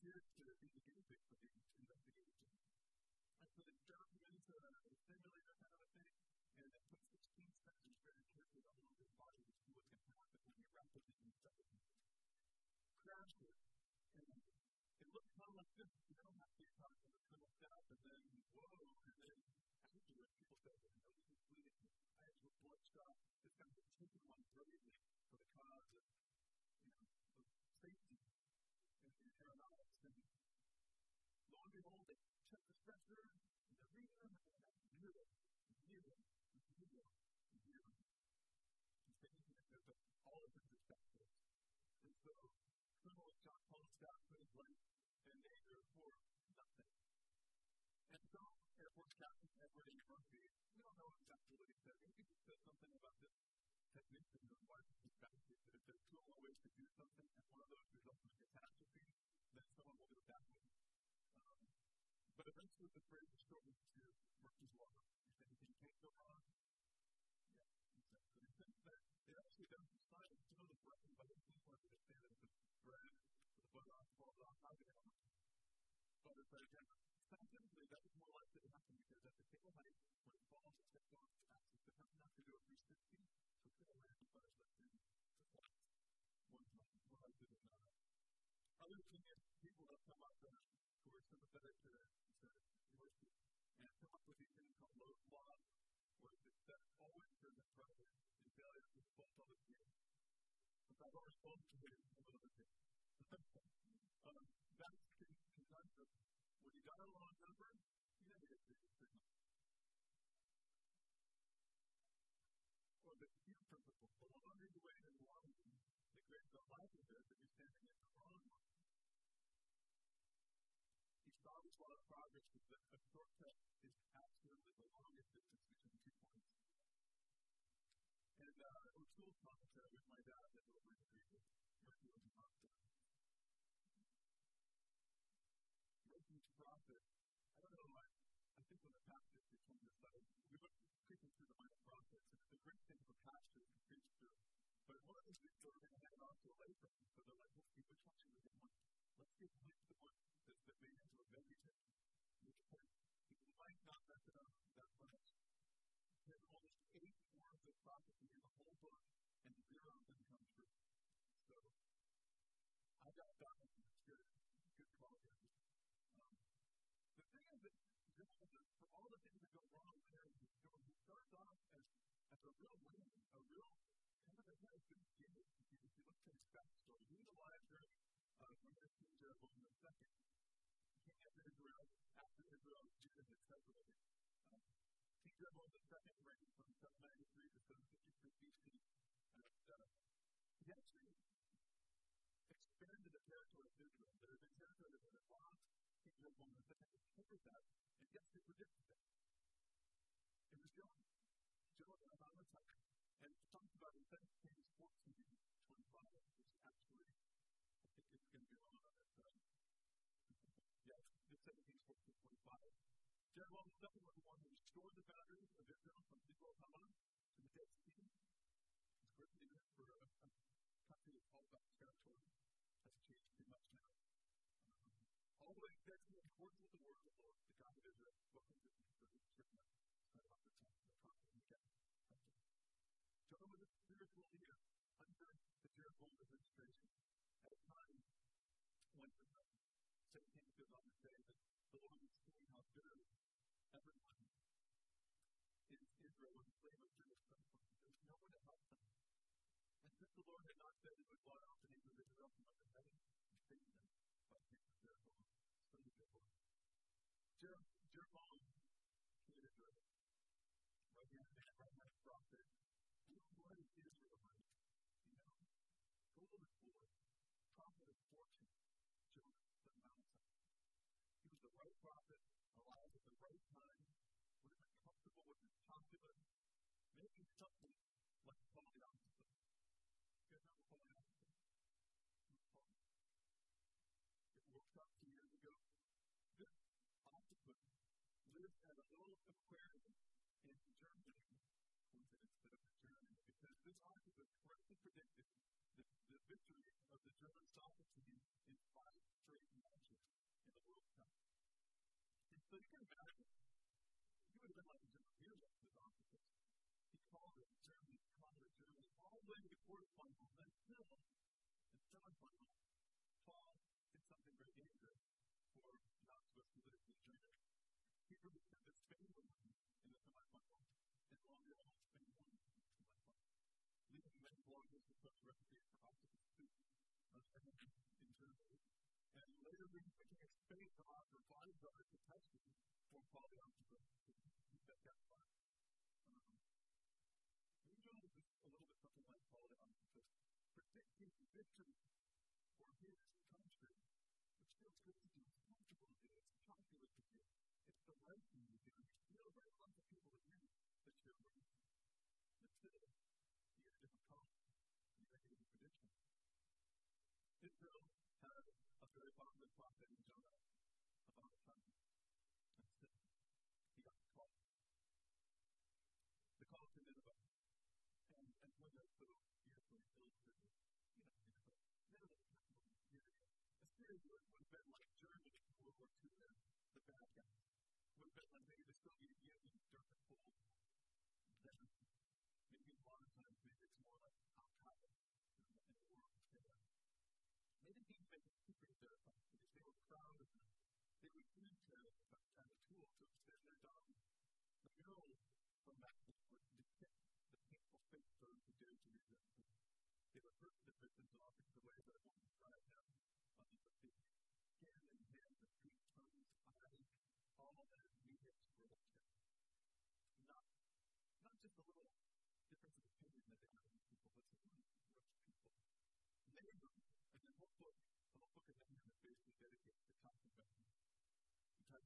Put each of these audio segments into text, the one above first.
be the guinea pig for the investigation. And so they jump into a simulator kind of a thing, and they put 16 sensors very carefully all over his body to see what's going to happen when you rapidly inside. Crashes, and it looks kind of like this. You don't have to to kind of stop, and then whoa, and then afterwards people well, no, this is bleeding. I a bloodshot. This guy's been taking one bravely for the cause of, you know, of safety and, and aeronautics. And lo and behold, they check the pressure, and the reader, zero, zero, zero, zero. He's taking it, all of his perspectives. And so, criminal His life in danger for nothing. And some Air Force Captain Edward A. Murphy, we don't know exactly what he said. Maybe he said something about this technique and the life of baskets, that if there's two more ways to do something, and one of those results in a catastrophe, then someone will do it that way. Um, but eventually the phrase is shortened to Murphy's Law. If anything can't go wrong, yeah, exactly. In the sense that it actually doesn't science to know the blessing, but it's just like to say that if it's bread, the butter know? But it's like, scientifically, that is more likely to happen because at the table height, when it falls, it takes off the. The person has to do a 360, so it's going to land the butter left in the flat. More likely than not. Other thing people have come up uh, who are sympathetic to, to mercy and come up with these things called Lowe's Law, where success always presents pressure and failure is both of the two. But I've always spoken to you a little bit. um, that's conjunction when you got a long number, you never get to the signal. Or the few principle, the longer you wait in line, the greater the likelihood that you're standing in the wrong line. You saw this lot of progress because a shortcut is absolutely the longest distance between two points. And uh, O'Toole commentary with my dad that over in Greece, Mercury was not done profit. I don't know, I, I think when the pastors became uh, we were preaching through the minor prophets, and it's a great thing for pastors to preach through. But one of the things that we're going to hand off to a layperson, so they're like, let's see which we one? Let's one into a you might not mess that much. There's almost eight words of prophecy in the whole book, and zero of them come true. So, I got that one the Spirit. Good quality. Um, the thing is that for all the things that go wrong in his story, he starts off as, as a real winner, a real kind of a kind good giver. If you look at his backstory, he was alive during uh, when King Jeroboam II. Jeroboam II reigned from 793 to 753 BC. And uh, he actually expanded the territory of Israel. There had been territory that had lost King Jeroboam II discovered that, and guess who predicted that? It was John. John the time. And talks about in 2 Kings 14, 25, which actually, I think it's going to be wrong on that side. yes, it's 2 Kings 14, 25. Jeroboam II was the one who restored the boundaries of Israel from Israel Haman to the Dead Sea. It's great news for a, a country that's all about territory. Has changed too much now. Um, all the way to the importance of the word of the Lord, the God of Israel, spoken to the written kind of the time of the prophet Micah. Jonah was a spiritual leader under the Jeroboam administration at a time when Second Kings goes on to say that the Lord was seeing how bitter everyone in Israel was a slave of Jewish. There was no one to help them. And since the Lord had not said he would blot out the name of Israel from under heaven, he saved them by of Jeroboam, son of Jeroboam. Jeroboam hated Israel. Right hand man, right hand prophet. What is Israel like? You know, golden boy, prophet of fortune, Jonah the mountain. He was the right prophet, alive at the right time, would have been comfortable, would have been popular, making something like Paul the Octopus. You guys know Paul the Octopus? It worked out two years ago. This octopus lived at a little aquarium in Germany. It was Germany, because this octopus correctly predicted the, the victory of the German soccer team in five straight matches And later we became exposed to offer bodyguard protection for polyamory that got fun. Um, we know this a little bit something like polyamory because protecting the victim his country, which feels good to do, it's comfortable to do, it's popular to do, it's the right thing to do, it's still very lots of people that do that you're have been like Germany in World War II the bad guys. Would have been like maybe the Soviet Union during the cold. Then, maybe a lot of times, maybe it's more like Al Qaeda in the world today. They didn't make a secret of their because they were proud of them. They would use terror as a kind of tool to extend their dominance. The goal from that was to detect the painful fate those who dared to resist them. They would hurt the victims off the way that I won't describe now.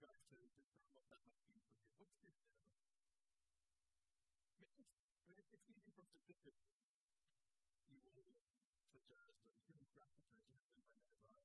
guys to discern what that might mean for you. What's your minimum? It's easy for statistics. You will such as human trafficking has been by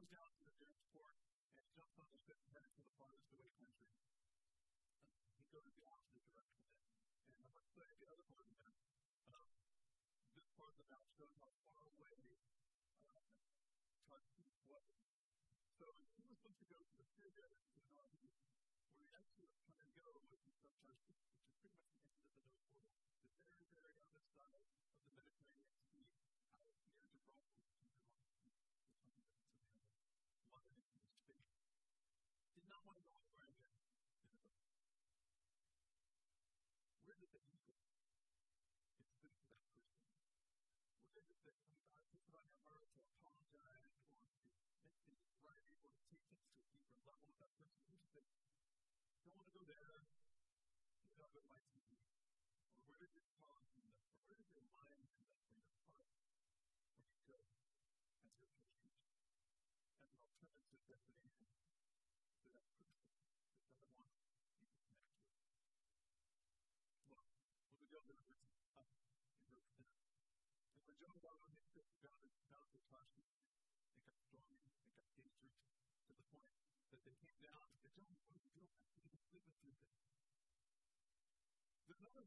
goes down to the nearest port and jumps on the ship and heads to the farthest away country. He goes the opposite direction. And I must say, the other part of the map, uh, um, this part of the map shows how far away uh, Tarshish was. So he was supposed to go to the Syria, to the where he actually was trying to go was in Tarshish. Christians that don't want to go there, you know, but might be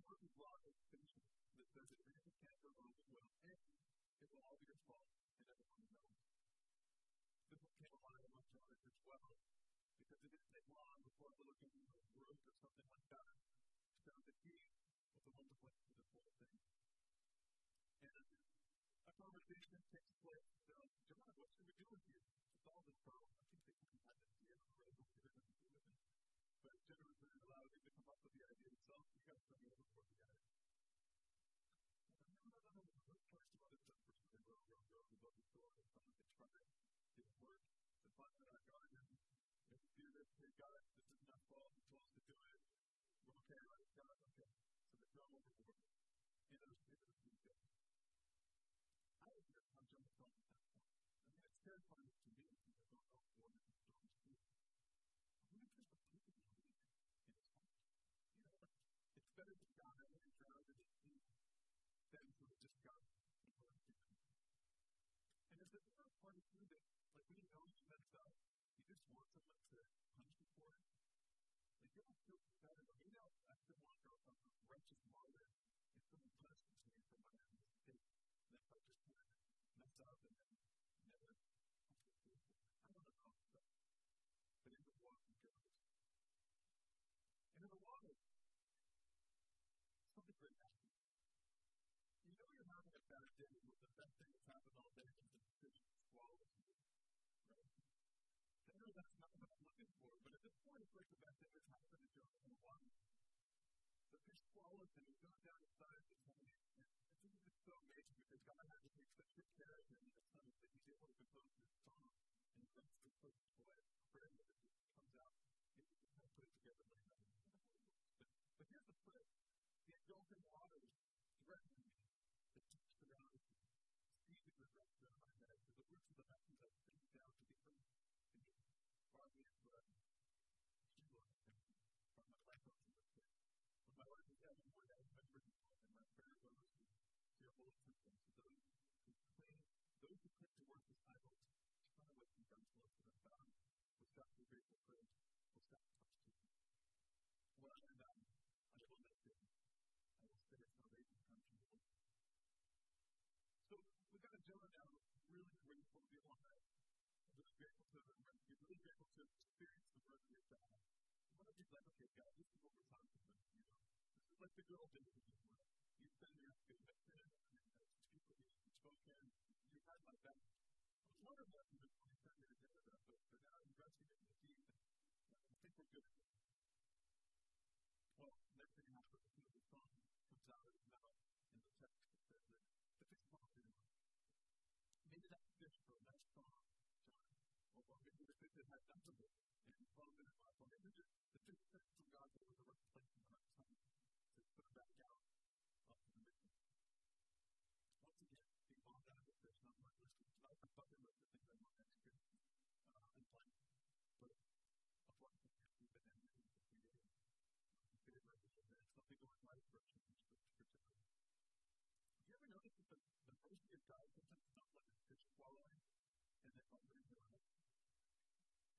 Murphy's Law of extinction that says that if anything can't go wrong, it will end. It will all be your fault, and everyone knows. This one came alive among John as well, because it didn't take long before a little game of root or something like that found that he was the one to blame for this whole thing. And a conversation takes place. So, John, what should we do with you to solve this problem? I think they can have an idea already what they're going to do with it. But generously allowed him to come up with the idea himself. You got to send me over for the guy. No, no, no, no, no. First of all, it's just for the road, road, road, above the store. It's not like it's trying. Didn't work. So finally, I. If you do this, we it. This is enough fault. We're supposed to do it. We're okay, right? It? Okay. So throw him overboard. And there's people that do this. I was here. I'm jumping on at that point. I mean, it's terrifying to me because I don't know what the storms do. I wonder if there's a people who believe in his heart. You know, it's better to die and drown in the sea than to just go and learn to do And there's a different part of you that, like, when you know you messed up, you just want someone to punish you for it. Like, you don't feel better, but maybe I'll, I still want to go from righteous martyr if someone punishes me for my mistake. And if I just kind of mess up and then never I don't know how to But in the water, goes. And in the water, something great happens. You know you're having a bad day, but the best thing that's happened all day is the decision to swallow you. Right? I know that's not what I'm looking for, but at this point, it's like the best thing that's happened to Jonah in the water. Fish swallows him, he goes down inside of his tummy. And this is so amazing because God had to take such good care of him in his tummy that he's able to compose his song and brings the to it, prayer that it just comes out. And he can put it together. But, but here's the twist. The engulfing waters threaten me. The deep surrounding me. See the good rest of my head. So the roots of the mountains I sink down to the earth. And just farther and further. She will from my life up to the pit. When my life is heaven, where I have written and my prayer goes to your holy systems. Those who those who to away from grateful to you. I am I will. I will say salvation comes from the Lord. So we've got to Jonah now really grateful to be alive. Really grateful to be really grateful to experience the mercy of God. One of these like, okay, God, this is what we're talking about, you know. This is like the good old days of Israel. You send me up to convicted, and uh, speak with me, spoken, you had my back. I was wondering what you would send me to do with that, but, but now I'm resting in the deep, and I think we're good. Well, next thing happens, as the song comes out of the text, says that the fish falls in. Maybe that fish for that song, John, or maybe the fish that had falls in his mouth, or maybe the fish sent from God that was the right in the right time to put it back out up to the mission. Once again, being bombed out of the fish, not much list of life, I'm talking about the things I want to experience uh, and plan, but a flight that we've been in for three days favor of this event, something going right for us particularly. Have you ever noticed that the, the mercy of God sometimes sounds like a fish swallowing and then bumbling your life?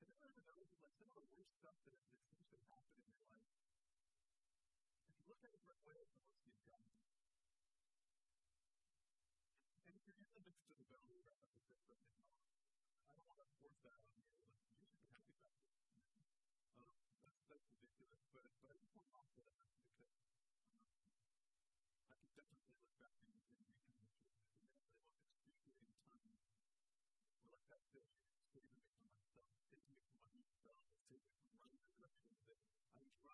Have you ever noticed that like some of the worst stuff that, that seems to in your life? If you look at it the right way, the mercy of God. And if you're in the midst of the belly of the fish right now, I don't want to force that on you. Like, you should be happy about it. Um, that's, that's ridiculous, but, but I just want to offer that because um, I can definitely look back and, and recon history and say, look, excruciating times were like that fish saving me from myself, saving me from my own self, saving me from running the direction that I was running,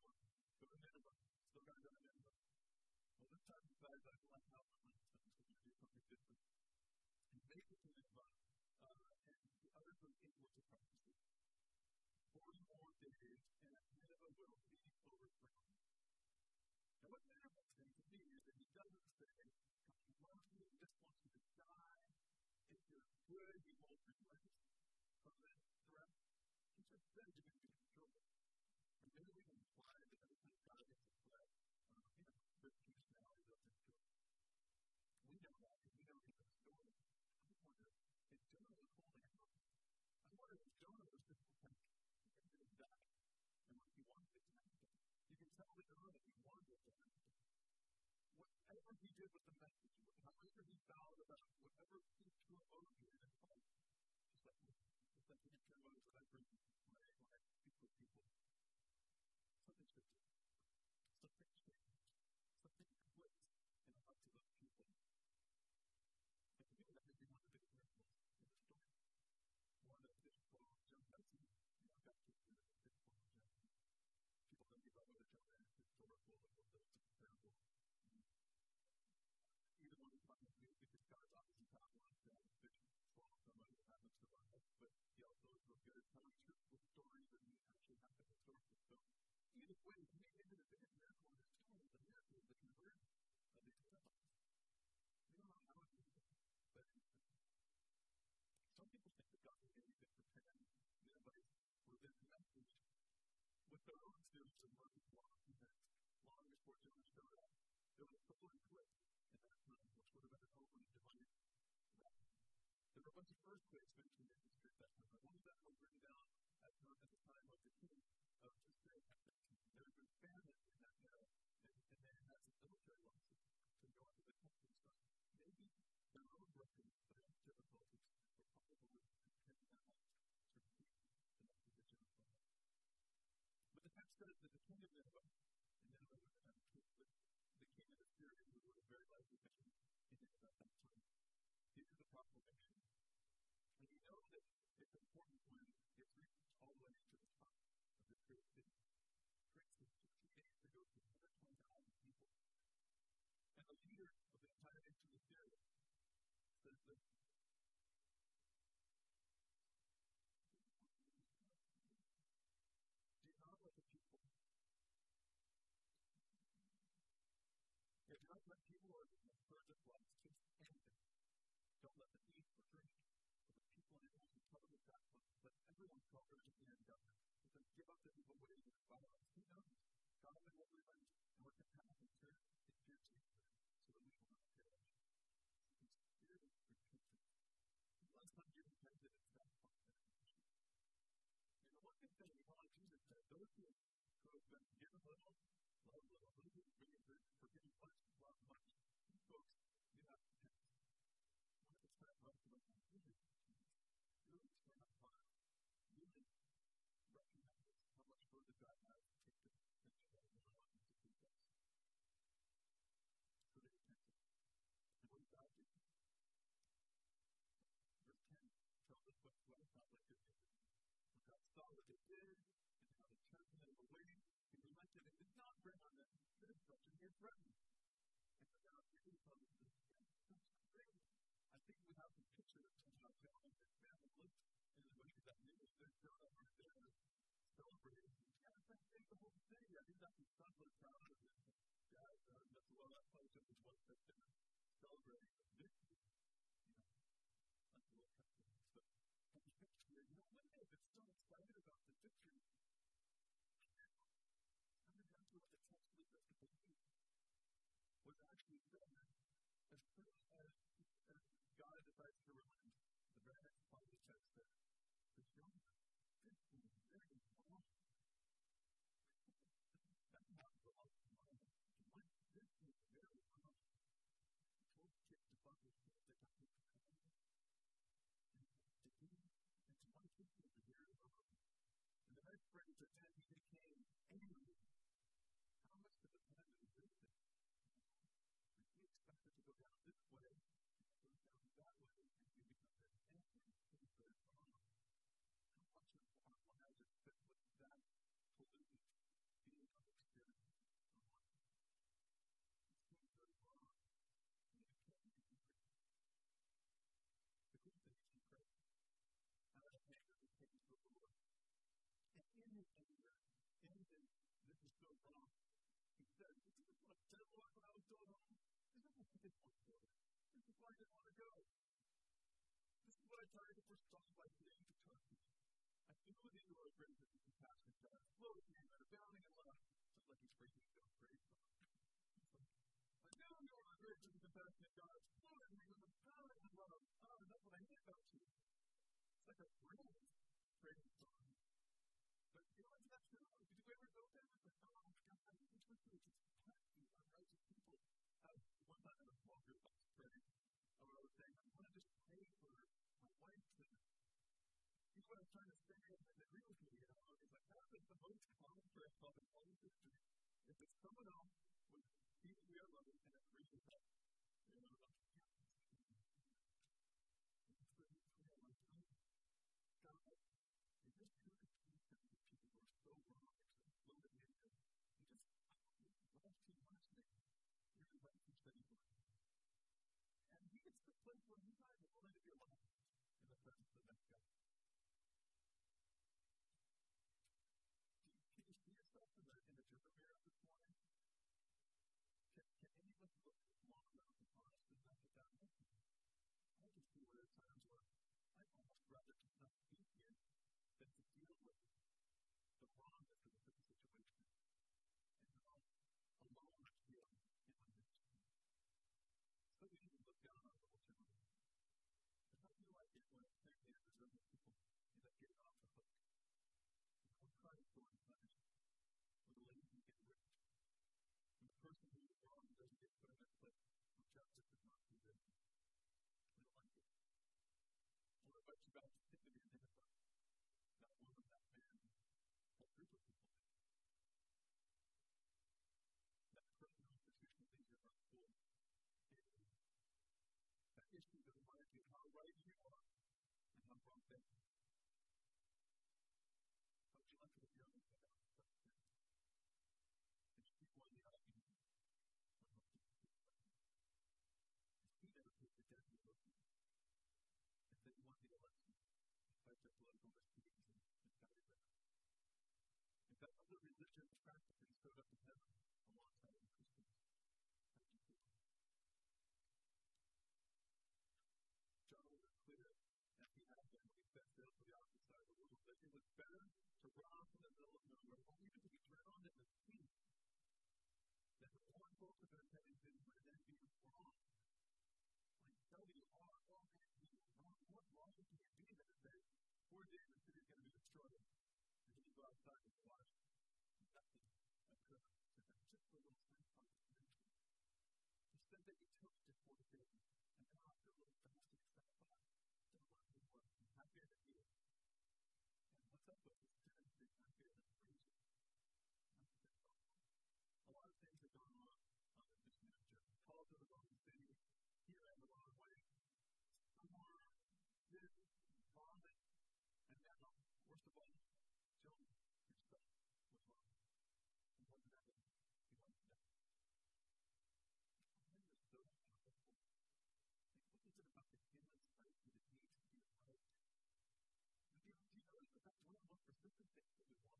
to back to one. Nineveh. To go to Nineveh. Well, this time he decides I going to do something different. He makes it to actually equal to prophecy. Forty more days, and Nineveh will be overthrown. Now, what's interesting to me is that he doesn't say, God loves you, he just wants you to die. If you're good, he won't relent from that threat. He just you're going to be destroyed. And maybe we can imply that every time God gets a threat, uh, you know, there's peace now, he's up to We know that because we know the story. I just wonder if Jonah was holding out. I wonder if Jonah was just like, he's going to die. And when he wanted it to happen, you can tell later on that he wanted it to happen. Whatever he did with the message, however he vowed about whatever he threw over in his life, just like just like he didn't care about his upbringing, when I, when I speak with people, something shifted. Something changed. Something clicked in the hearts of those people. And to me, that may be one of the biggest miracles in the story. One of the biggest quotes, John Hudson, you know, got to the biggest quote of John People don't give up whether Jonah is historical or whether it's a parable. Either one is fine with me because God's obviously got one to have a vision for somebody that happens to survive. But he also is real good at telling truth with stories that actually happen historically. So either way, to me, maybe the miracle in this story is the miracle of the conversion of Israelites. We don't know how it is, but some people think that God was anything prepared. Ninevites were this message with their own series of Moses long events, long before Jonah showed up. There was a solar eclipse at that time, which would have been an open divine wrath. There were a bunch of earthquakes mentioned in history at that time. One of them was written down at, the time of the king of Israel. Famine in that era, and, and they had some military losses to go into the countryside. Maybe their own brokenness, their own difficulties were probably preparing them to receive the message of Jonah. But the text says that the king of Nineveh, and Nineveh was the, the, the king of Assyria, who would have very likely been in Nineveh at that time, issues a proclamation. And we know that it's important when it's reached all the way to the top of this great city. Great city, 60 days to go to 120,000 people. And the leader of the entire nation of Assyria says this Do not let the people Yeah, do not let people or the birds of life taste anything. Don't let them eat or drink. But the people and animals who cover the sacrifice, let everyone cover it in government. It says, give up the evil ways and follow us. Who knows? God will we learn and what can happen to so that we will not perish. It's spirit of repentance. Last time you repented, it's that part of And the one thing that we want Jesus said, those who have been given little, love little, those who have been forgiven much, love much. These folks, you have to repent. One of the time most of us really, really stand up high, really recognize how much further God has to take this picture of the life to keep us. So they repented. And what did God do? Verse 10 tells us what what is not like this. When God saw what they did and how they turned them away, he relented and did not bring on them the destruction he had this. I think we have some pictures of how John and family looked in the way that news. There's Jonah right there celebrating. Yeah, it's like the whole city. I think that's his son was proud of him. Dad, uh, that's well, that place of his wife that dinner celebrating the victory. close to you that are bounding in love, just like he's preaching to us, praise God. I know you are the grace and compassion of God, it's full of you, the power and love. Oh, that's what I hate about you. It's like a brain, praise God. But you know what's not true? Did you ever go there? It's like, oh, God, I think it's just you, unrighteous people. Uh, one time in a small group, I was praying, and I was saying, I want to just pray for my wife to. You know what I'm trying to say? And then is the most common threat causing all of history is that someone else was deeply irrelevant better to run rob in the middle of nowhere or even to be drowned in the sea than to pour both of their heads into and then be wrong. Like, tell me, all, all that you oh, wrong, what logic can it be that says, poor David is going to be destroyed? And then you go outside and watch the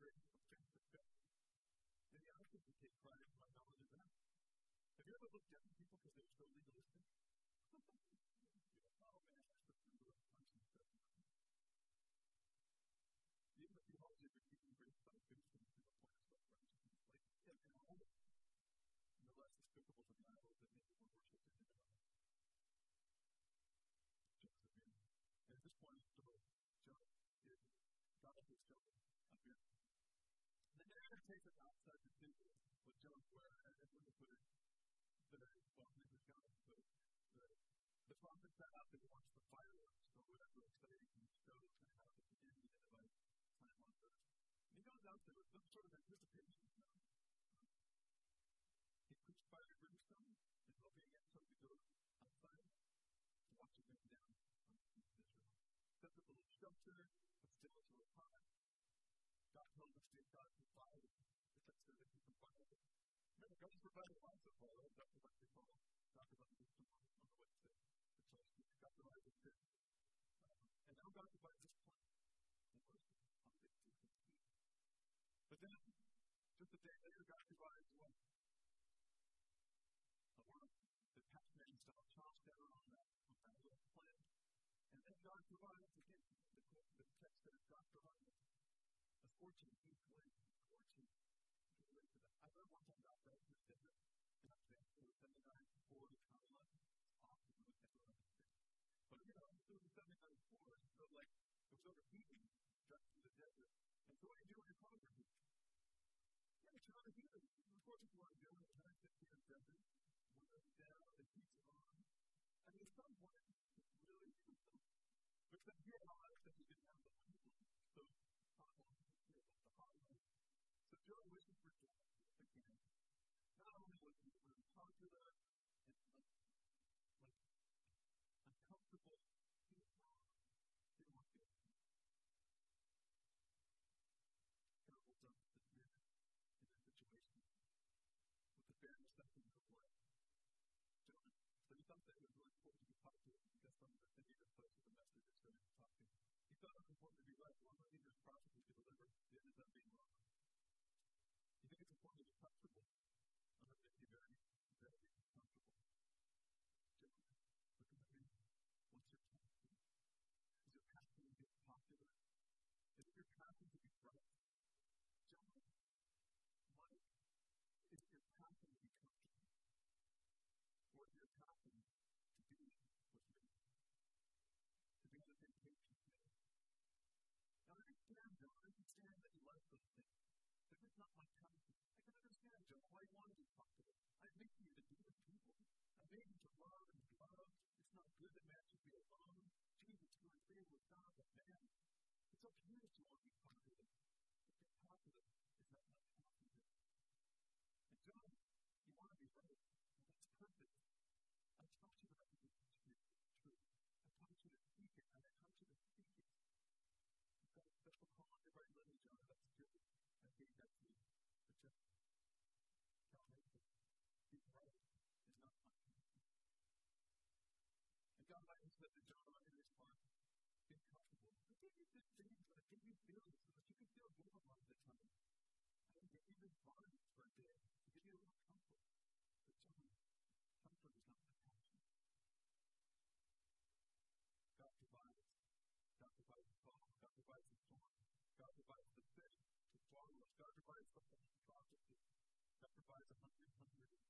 demonstrating what James has done. Maybe I should take pride in my knowledge of that. Have you ever looked down on people because they're so legalistic? outside the city with where, as when put it, the, well, this is God, but the, the prophet sat out and watched the fireworks, or whatever exciting shows kind of happen at the end of like, time on earth. And he goes out there with some sort of anticipation. He preached fire and brimstone, and hoping again something to go outside to watch it rain down on Israel. Set up a little shelter, but still it's a little hot. God told us to God to fire. That it. Remember, God provided lots of fire. God provided fire. God provided wisdom on the way to the choice. God provided the. Um, and now God provides this plan. And worship on the two But then, just a day later, God provides what? A word that Pastor Manning style chops down on that, on that little plan. And then God provides again, the, the text says God provides a fortune each way. Fortune. Relate to that. I read one time God said in the desert, and I'm saying it was 79 for the Kamala. Awesome. It was never understood. But you know, it was 79 for, so like, it was overheating, driving through the desert. And so what do you do when you're? Yeah, you turn on the. Of course, you want to do it. And I sit here in the desert, windows down, the heat's on. I mean, at some point, really, because here in Ohio, you didn't have the people, so hot ones, the hot ones. So Joe wishes for death again. Not only was he really popular and like, like uncomfortable, he was wrong. He didn't want to be God holds up the mirror in this situation with the bare necessities of life. Jonah so he thought that it was really important to be popular because some of the things that place with the message that's going to be talking. He thought it was important to be right. One of the things that prophecy to deliver, it ends up being wrong. You think it's important to be comfortable? I'm going to make you very, very comfortable. Just look at the reason. What's your passion? Is your passion to be popular? Is it your passion to be right? John, Mike, is it your passion to be comfortable? what you're talking to be with me, to be on the same page with me. Now, I understand, Joe, I understand that you like those things. But it's not my time. I can understand, Joe, why you want to be comfortable. I've made you to be with people. I've made you to love and be loved. It's not good that Jesus, you with God, but man, it's okay that you want to be. But your popular is not my popular. And John, you want to be right. That's perfect. I taught you about the truth. I taught you to speak it, and I taught you to speak it. You've got a special call on your right living, John. That's good. I gave that to you. But just salvation, being right, is not my commitment. And God might have said to John in this part, be comfortable. I gave you good things, but I you so that you can feel good a lot of the time. I didn't give you this bondage for a day to give you a little comfort. But John, comfort is not my passion. God provides. God provides the fall. God provides the storm. God provides the fish to swallow us. God provides the prophecy. God provides a hundred, hundred,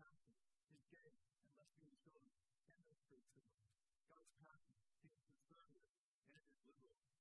passion is gay and lesbian children and their spiritual lives. God's passion is conservative and it is liberal.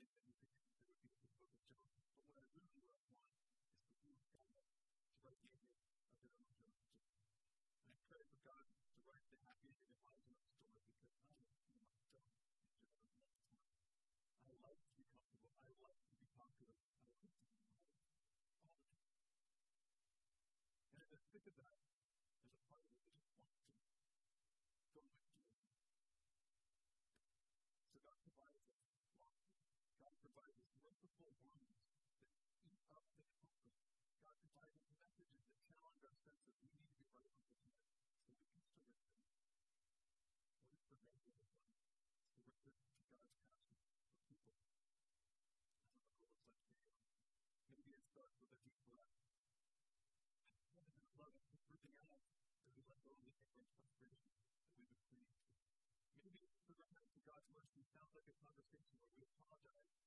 get that information that would be the book of John. But what I really what want is the will God to write the ending of the book of John. And I pray for God to write the happy ending of my life. We apologize